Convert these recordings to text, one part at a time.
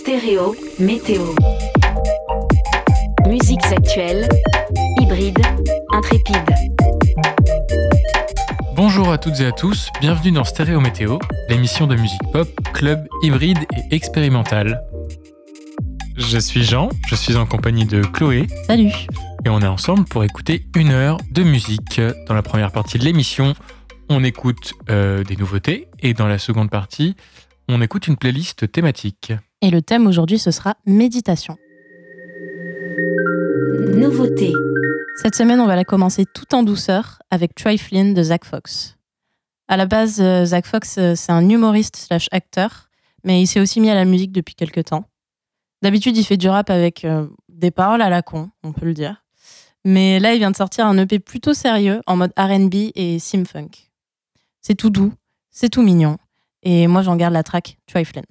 Stéréo Météo. Musiques actuelles, hybrides, intrépides. Bonjour à toutes et à tous, bienvenue dans Stéréo Météo, l'émission de musique pop, club, hybride et expérimentale. Je suis Jean, je suis en compagnie de Chloé. Salut. Et on est ensemble pour écouter une heure de musique. Dans la première partie de l'émission, on écoute euh, des nouveautés et dans la seconde partie, on écoute une playlist thématique. Et le thème aujourd'hui, ce sera méditation. Nouveauté. Cette semaine, on va la commencer tout en douceur avec Triflin de Zach Fox. À la base, euh, Zach Fox, euh, c'est un humoriste slash acteur, mais il s'est aussi mis à la musique depuis quelques temps. D'habitude, il fait du rap avec euh, des paroles à la con, on peut le dire. Mais là, il vient de sortir un EP plutôt sérieux en mode RB et simfunk. C'est tout doux, c'est tout mignon, et moi j'en garde la track Triflin.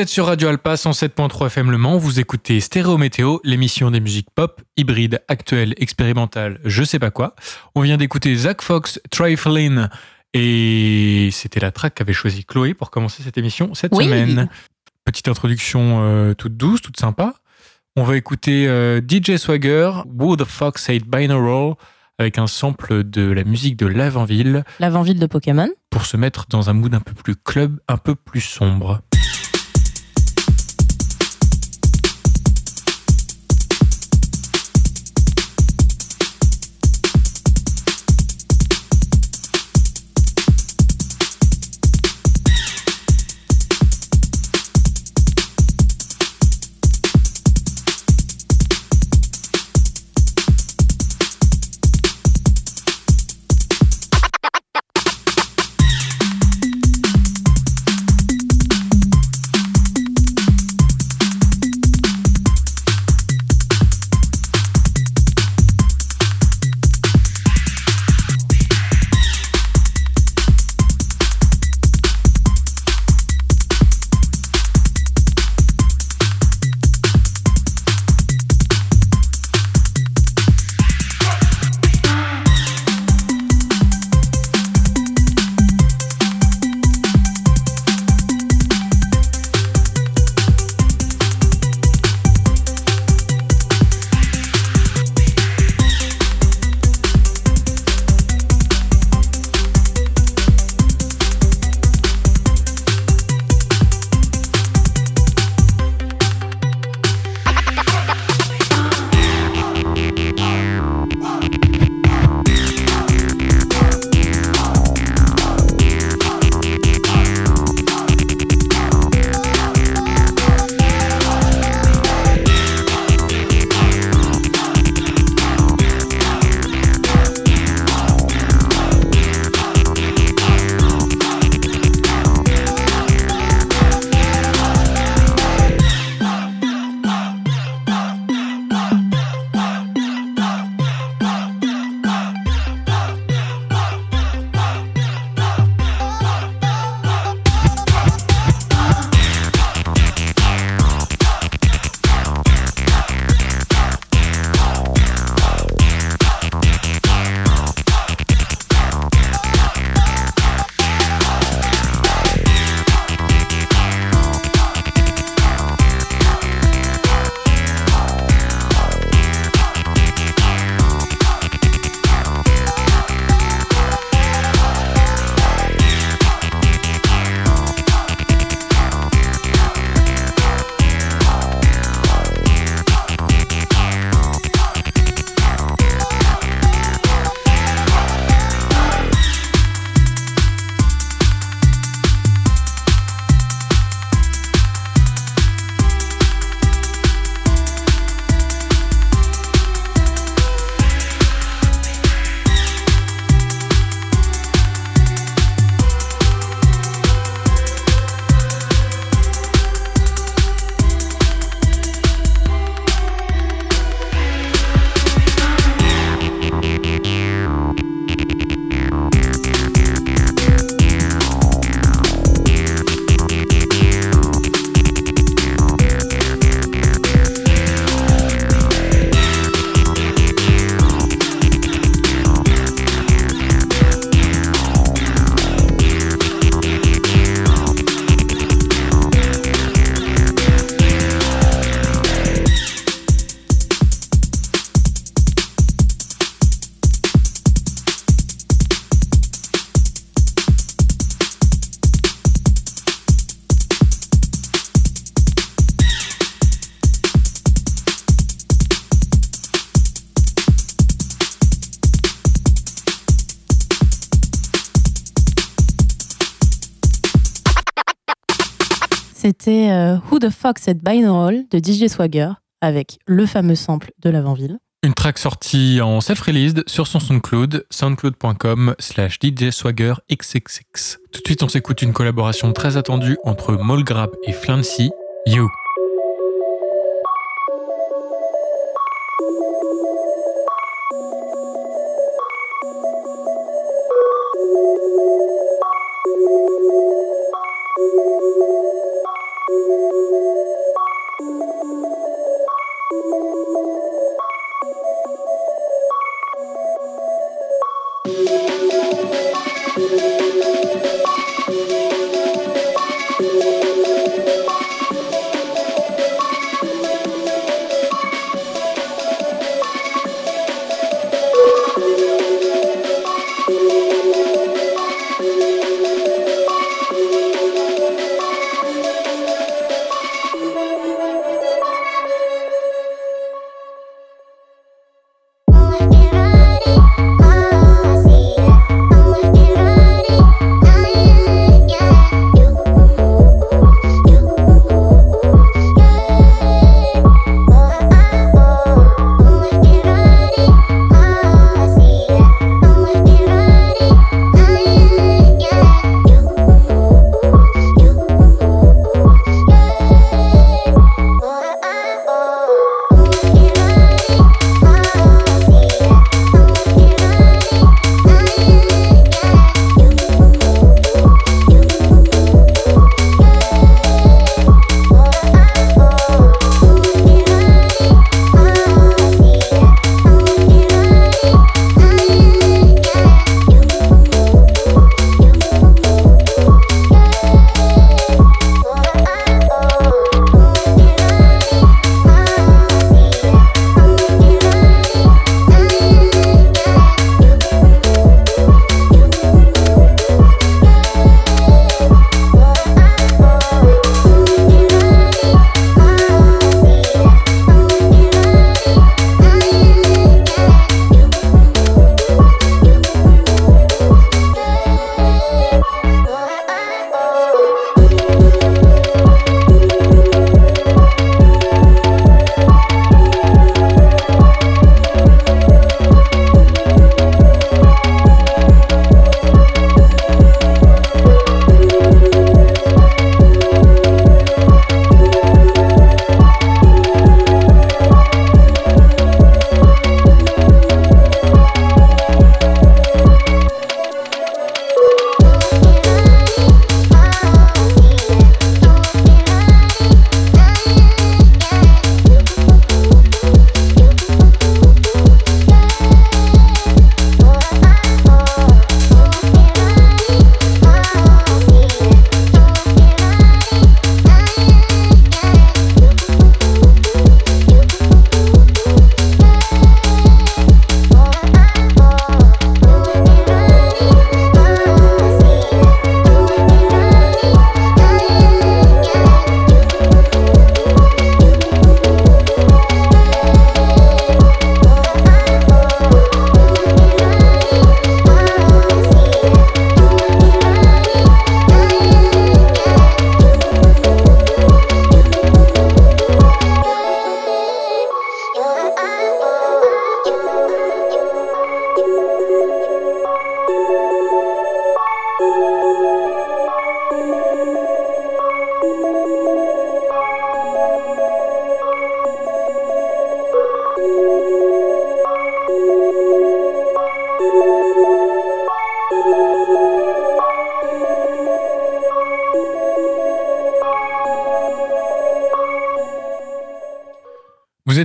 Vous êtes sur Radio Alpa 107.3 FM Le Mans, vous écoutez Stéréo Météo, l'émission des musiques pop, hybrides, actuelles, expérimentales, je sais pas quoi. On vient d'écouter Zach Fox, Triflin, et c'était la track qu'avait choisi Chloé pour commencer cette émission cette Oui. semaine. Petite introduction euh, toute douce, toute sympa. On va écouter euh, DJ Swagger, the Fuck Said Binaural, avec un sample de la musique de Lavanville L'avant-ville de Pokémon. pour se mettre dans un mood un peu plus club, un peu plus sombre. Who the Fuck Said Binaural de DJ Swagger avec le fameux sample de l'Avantville. Une track sortie en self-released sur son SoundCloud, soundcloud.com slash XXX. Tout de suite, on s'écoute une collaboration très attendue entre Molgrab et Flancy, You.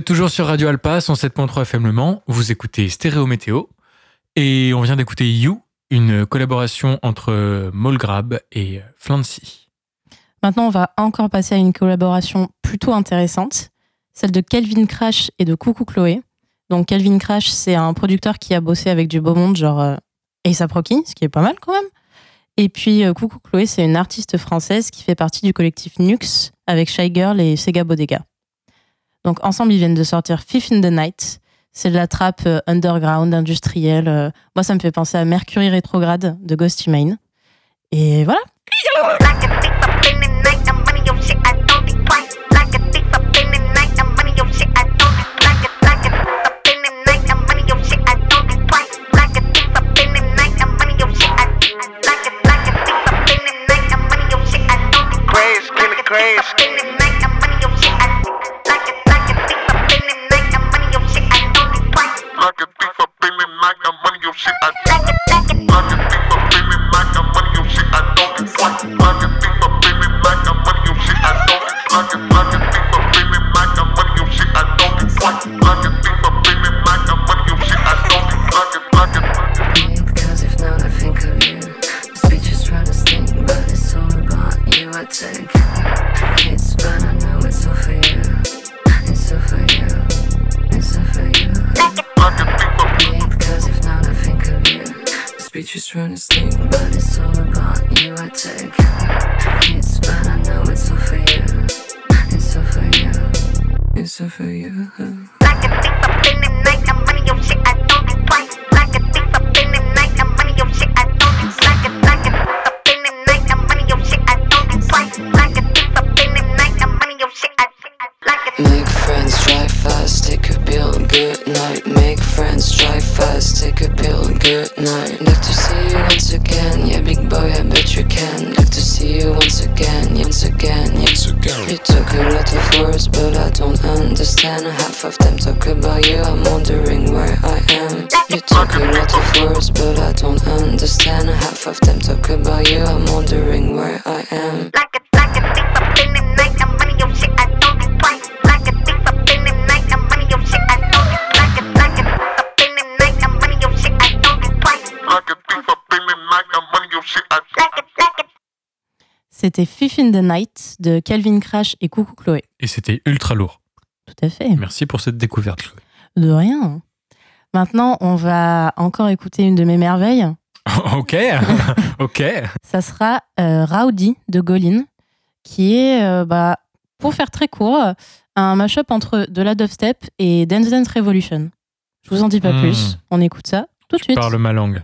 Toujours sur Radio Alpa 107.3 FM Le vous écoutez Stéréo Météo et on vient d'écouter You, une collaboration entre Molgrab et Flancy. Maintenant, on va encore passer à une collaboration plutôt intéressante, celle de Kelvin Crash et de Coucou Chloé. Donc Kelvin Crash, c'est un producteur qui a bossé avec du beau monde, genre euh, ce qui est pas mal quand même. Et puis euh, Coucou Chloé, c'est une artiste française qui fait partie du collectif Nux avec Shy Girl et Sega Bodega. Donc ensemble, ils viennent de sortir Fifth in the Night. C'est de la trappe euh, underground, industrielle. Euh, moi, ça me fait penser à Mercury Rétrograde de Ghost Mane. Et voilà. Crazy. Like a thief up in the night, I'm money your shit. I Is trying to sting, but it's all about you. I take hits, but I know it's all for you. It's all for you. It's all for you. A pill, good night. Like to see you once again, yeah, big boy, I bet you can. Like to see you once again, once again, once again. You talk a lot of words, but I don't understand. Half of them talk about you, I'm wondering where I am. You talk a lot of words, but I don't understand. Half of them talk about you, I'm wondering where I am. C'était Fifth in the Night de Calvin Crash et Coucou Chloé. Et c'était ultra lourd. Tout à fait. Merci pour cette découverte. Chloé. De rien. Maintenant, on va encore écouter une de mes merveilles. ok, ok. Ça sera euh, Rowdy de Golin, qui est, euh, bah, pour faire très court, un mashup entre de la dubstep et Dance Dance Revolution. Je vous en dis pas Hmm. plus. On écoute ça tout de suite. Parle ma langue.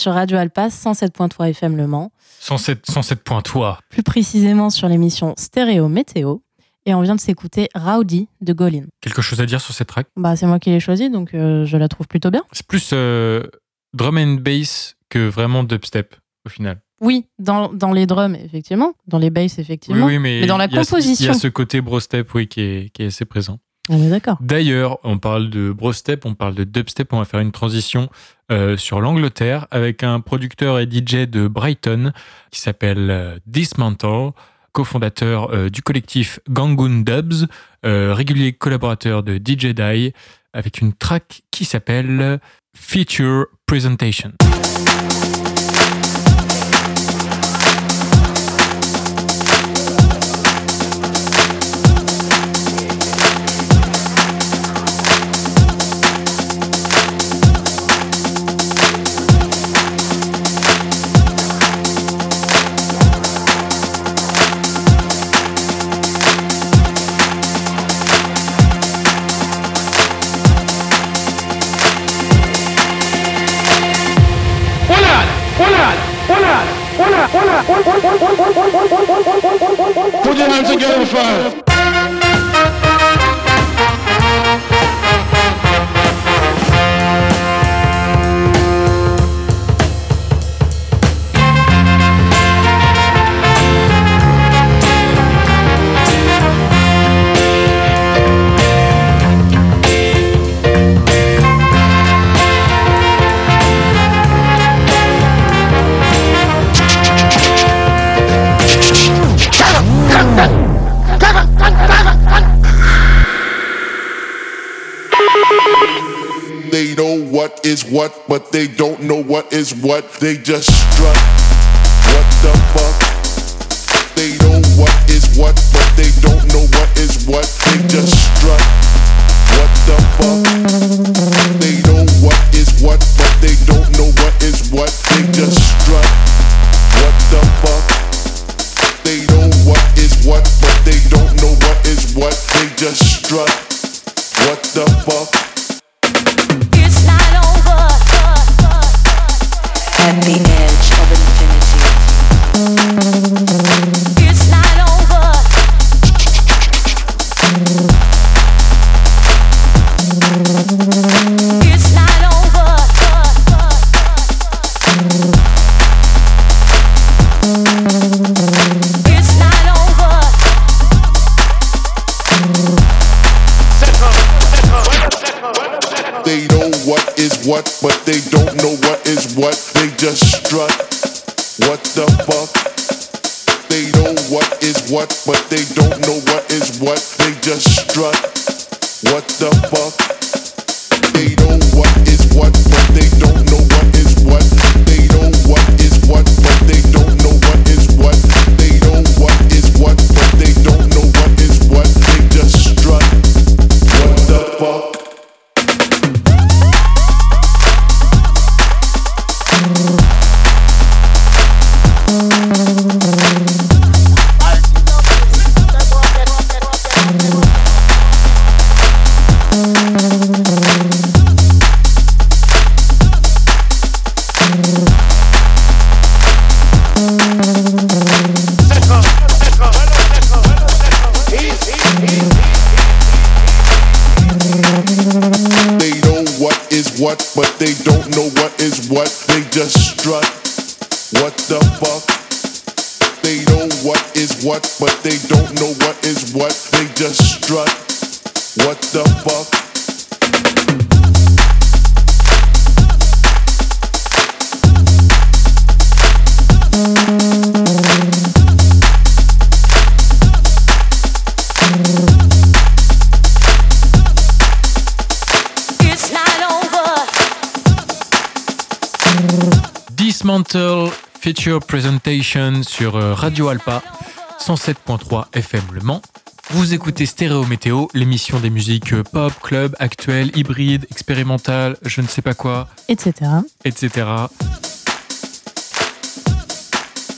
Sur Radio Alpa 107.3 FM Le Mans, 107, 107 points toi. plus précisément sur l'émission Stéréo Météo. Et on vient de s'écouter Rowdy de Golin. Quelque chose à dire sur cette track? Bah, c'est moi qui l'ai choisi, donc euh, je la trouve plutôt bien. C'est plus euh, drum and bass que vraiment dubstep au final. Oui, dans, dans les drums, effectivement. Dans les basses, effectivement. oui, mais, Mais dans la a- Il y composition. a ce côté brostep oui, qui, est, qui est assez présent. D'ailleurs, on parle de brostep, on parle de dubstep, on va faire une transition euh, sur l'Angleterre avec un producteur et DJ de Brighton qui s'appelle euh, Dismantle, cofondateur euh, du collectif Gangoon Dubs, régulier collaborateur de DJ Die, avec une track qui s'appelle Feature Presentation. What. They just Dismantle Feature Presentation sur euh, Radio Alpa 107.3 FM Le Mans. Vous écoutez Stéréo Météo, l'émission des musiques euh, pop, club, actuelles, hybrides, expérimentales, je ne sais pas quoi, Etc. etc.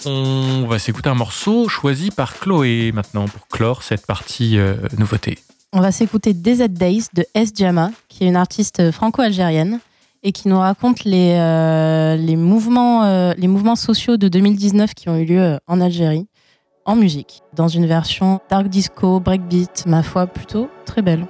On va s'écouter un morceau choisi par Chloé maintenant pour clore cette partie euh, nouveauté. On va s'écouter DZ Days de S. Jama, qui est une artiste franco-algérienne. Et qui nous raconte les, euh, euh, mouvements sociaux de 2019 qui ont eu lieu euh, en Algérie en musique, dans une version dark disco, breakbeat, ma foi plutôt très belle.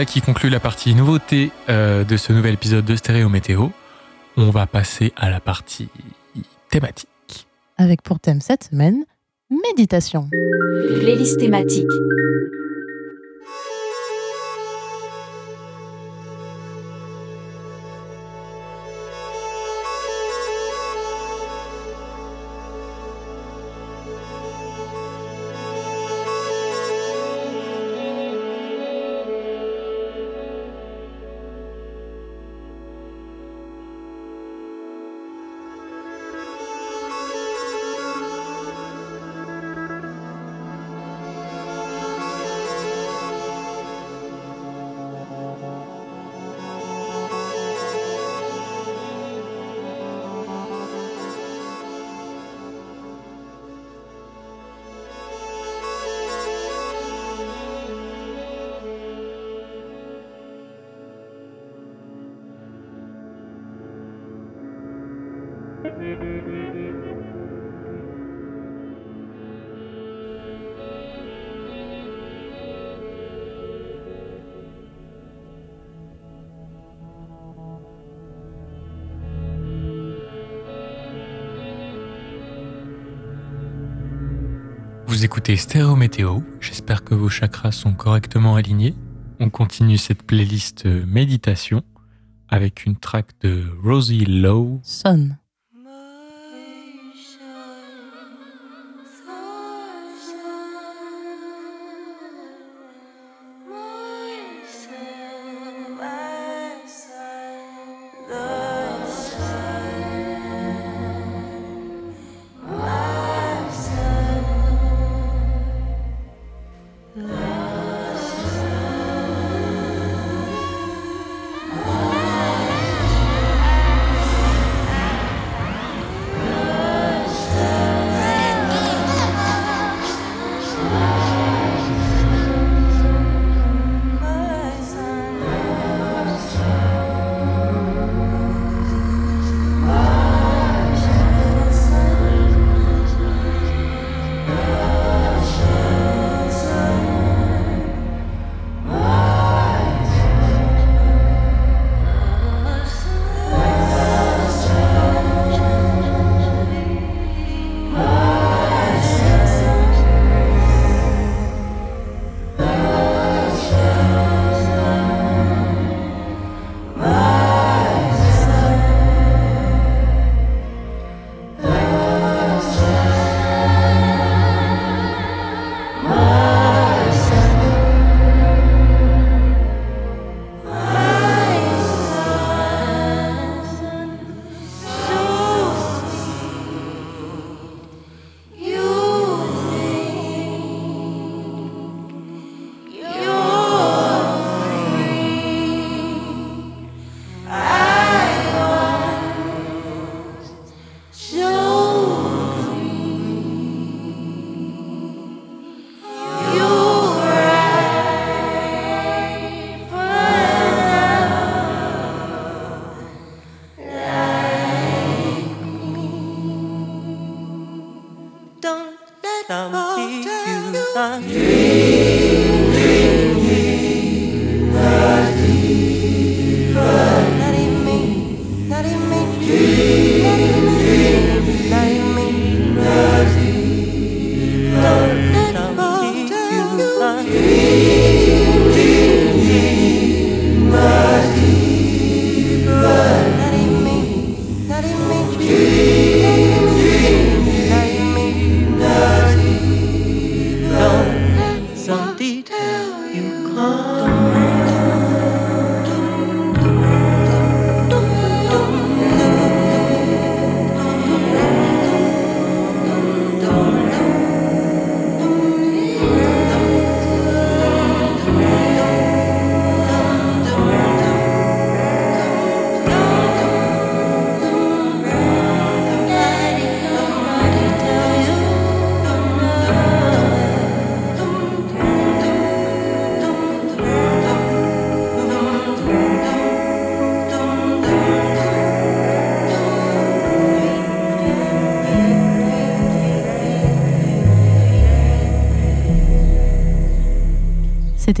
Voilà qui conclut la partie nouveauté euh, de ce nouvel épisode de Stéréo Météo. On va passer à la partie thématique. Avec pour thème cette semaine, méditation. Playlist thématique. Vous écoutez Stéréo Météo, j'espère que vos chakras sont correctement alignés. On continue cette playlist euh, méditation avec une track de Rosie Lowe. Son.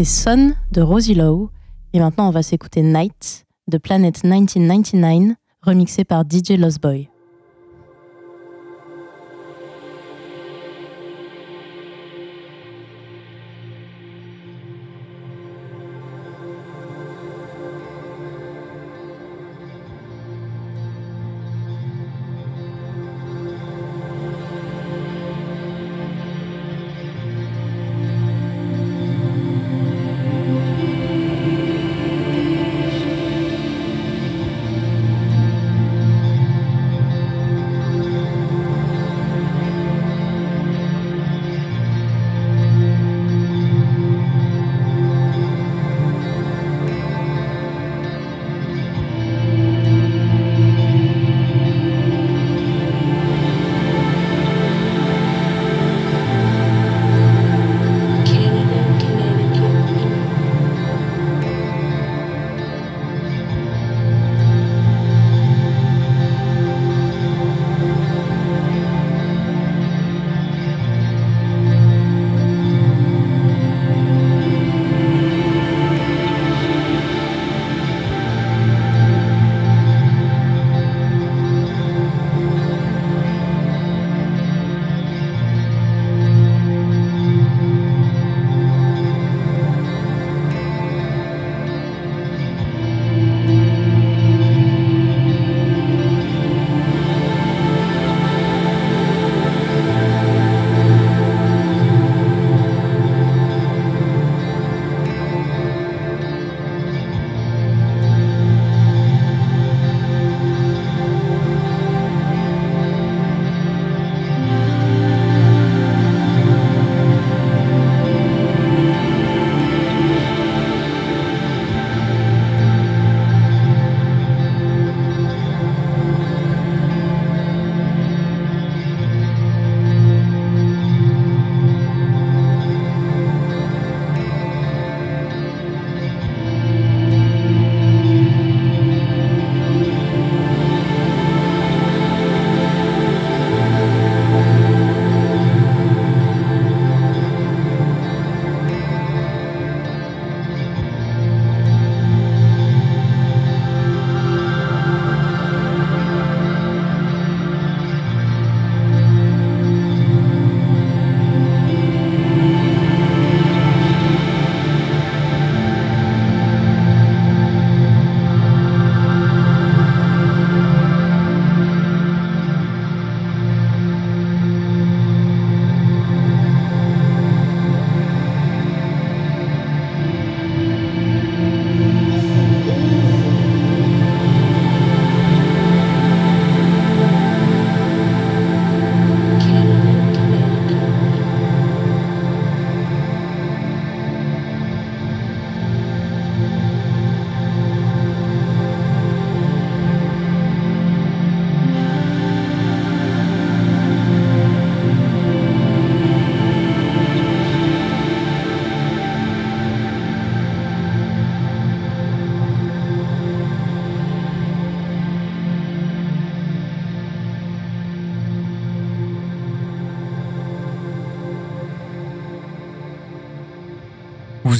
C'était Son de Rosie Lowe. Et maintenant, on va s'écouter Night de Planet 1999, remixé par DJ Lost Boy.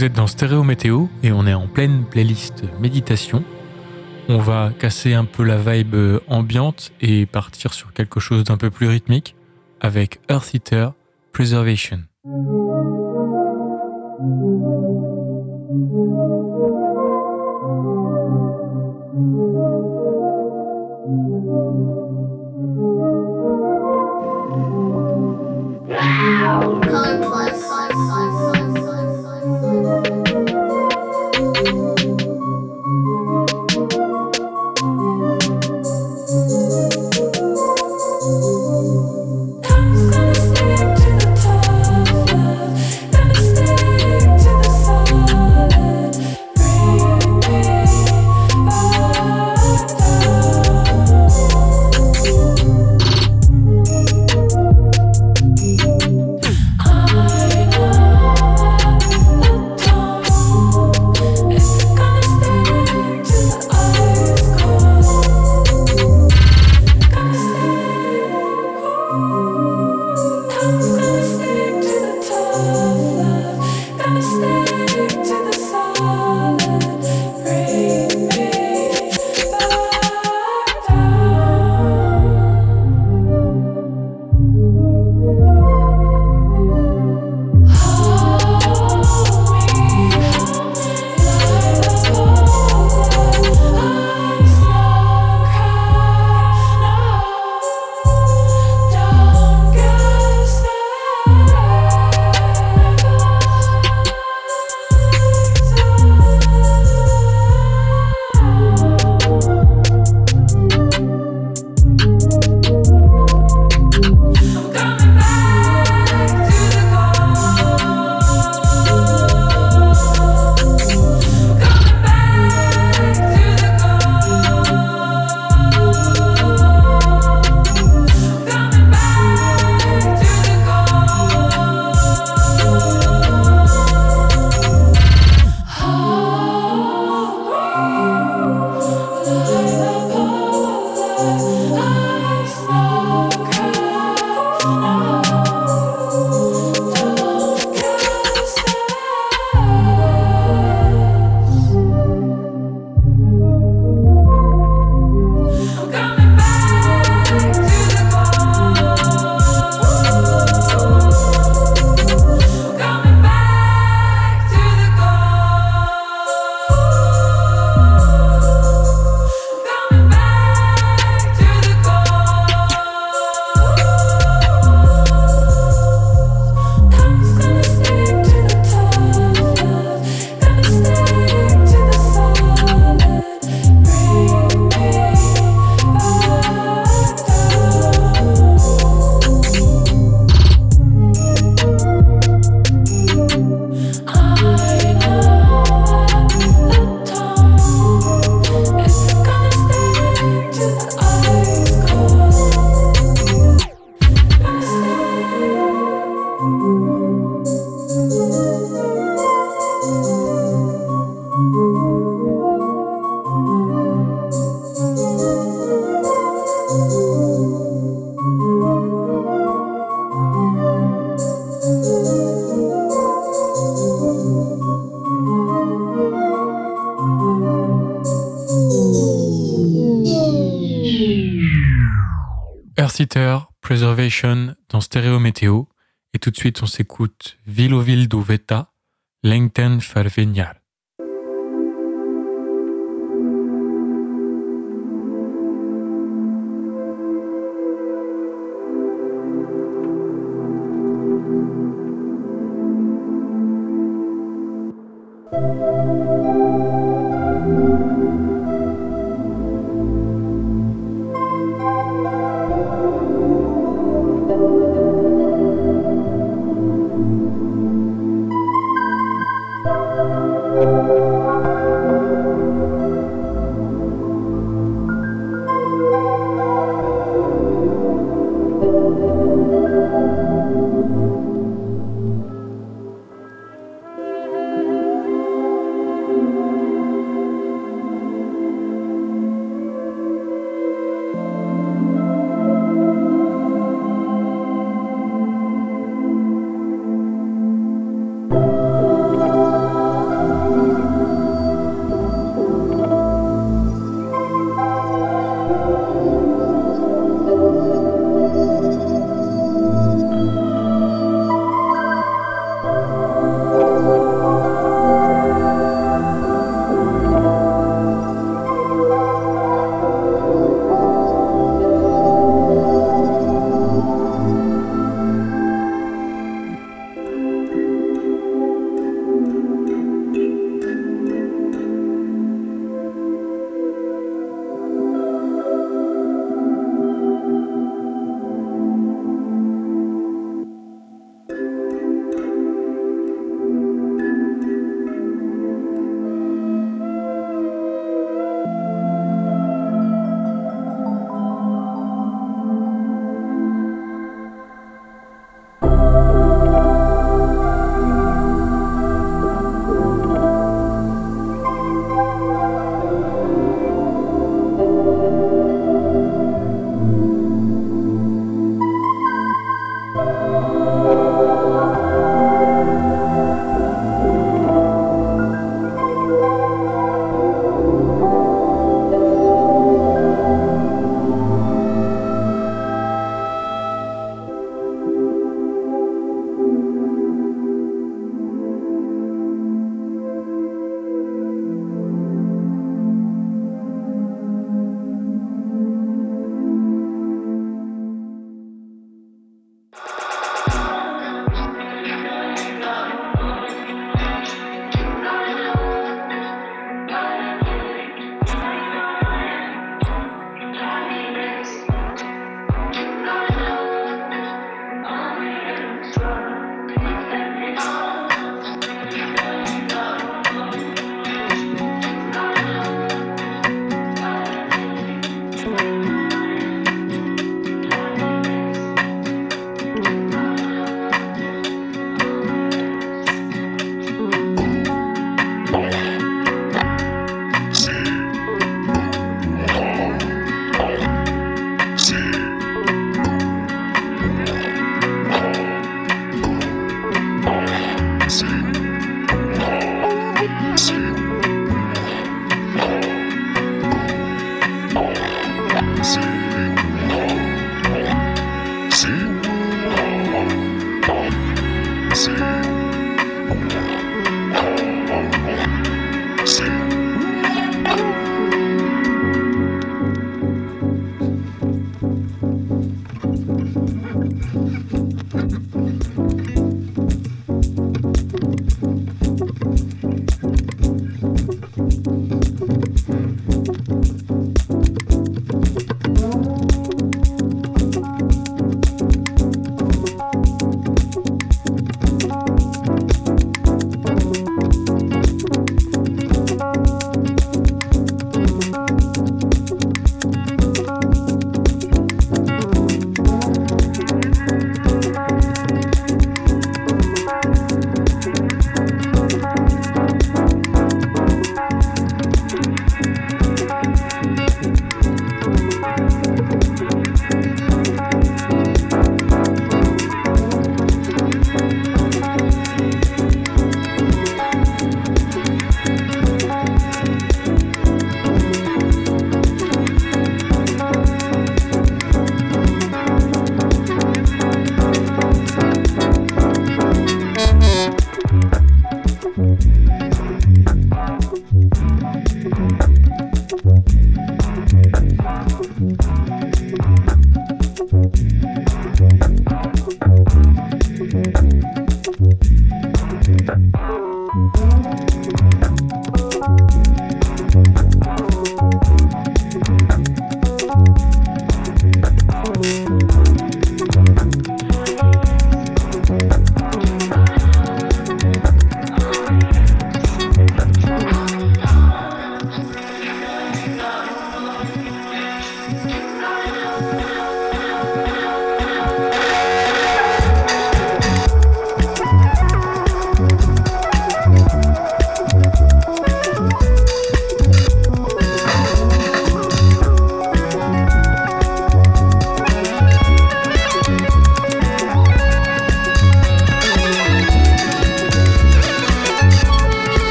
Vous êtes dans Stéréo Météo et on est en pleine playlist méditation. On va casser un peu la vibe euh, ambiante et partir sur quelque chose d'un peu plus rythmique avec Earth Eater Preservation. Suite, on s'écoute Vilovil do Veta, Lengten Farvenial.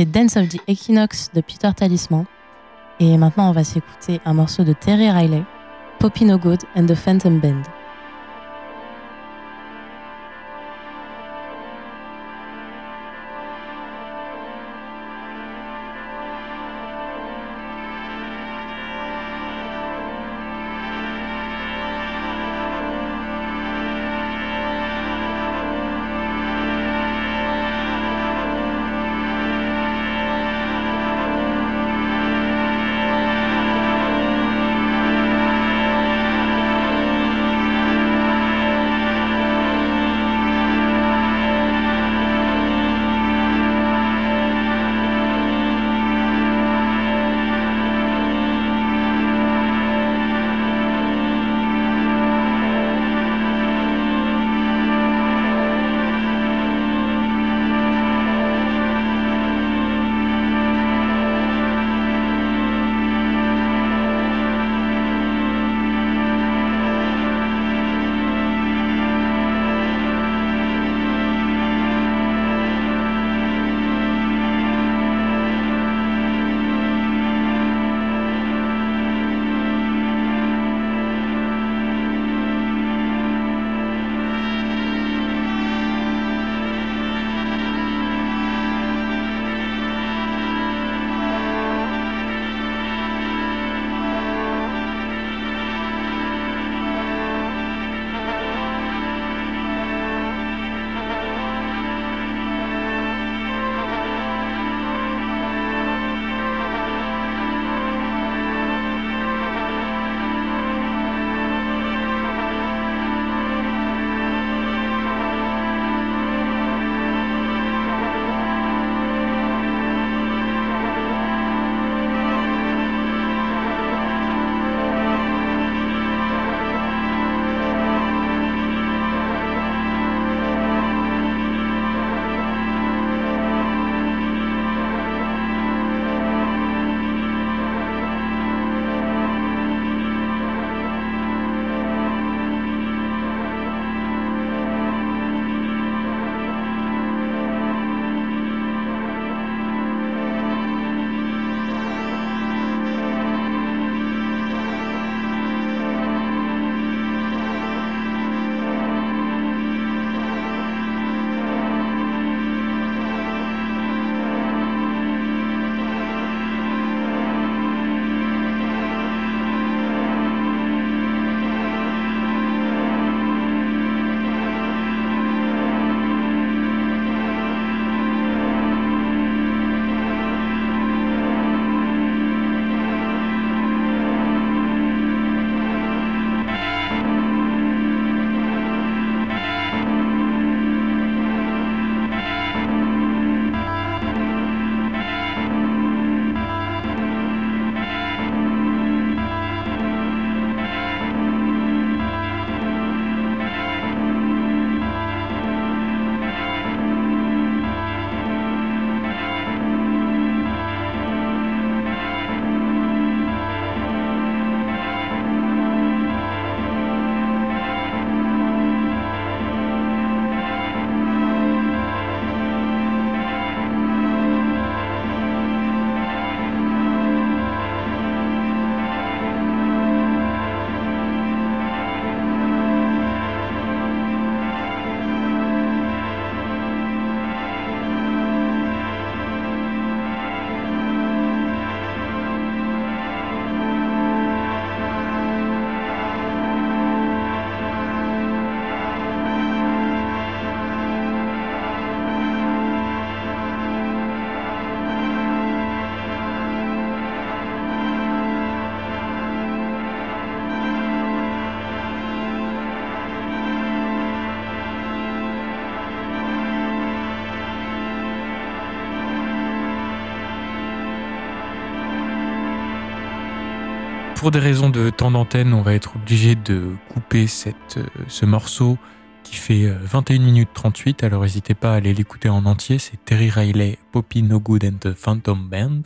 C'était Dance of the Equinox de Peter Talisman. Et maintenant, on va s'écouter un morceau de Terry Riley, Poppy No Good and the Phantom Band. Pour des raisons de temps d'antenne, on va être obligé de couper cette, euh, ce morceau qui fait euh, 21 minutes 38. Alors n'hésitez pas à aller l'écouter en entier. C'est Terry Riley, Poppy No Good and the Phantom Band.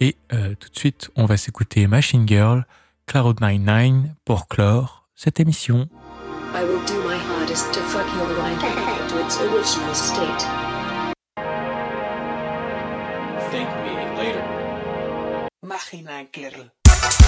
Et euh, tout de suite, on va s'écouter Machine Girl, Cloud99 pour clore cette émission. I will do my hardest to fuck your to its original state. Thank me later. Machina Girl.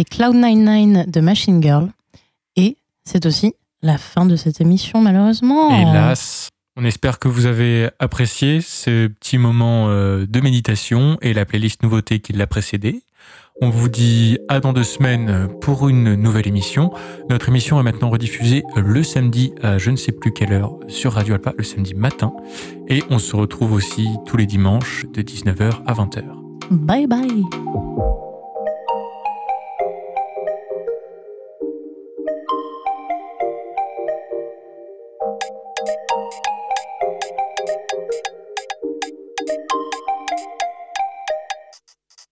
C'était Cloud99 de Machine Girl. Et c'est aussi la fin de cette émission, malheureusement. Hélas, on espère que vous avez apprécié ce petit moment euh, de méditation et la playlist nouveauté qui l'a précédé. On vous dit à dans deux semaines pour une nouvelle émission. Notre émission est maintenant rediffusée le samedi à je ne sais plus quelle heure sur Radio Alpa, le samedi matin. Et on se retrouve aussi tous les dimanches de 19h à 20h. Bye bye.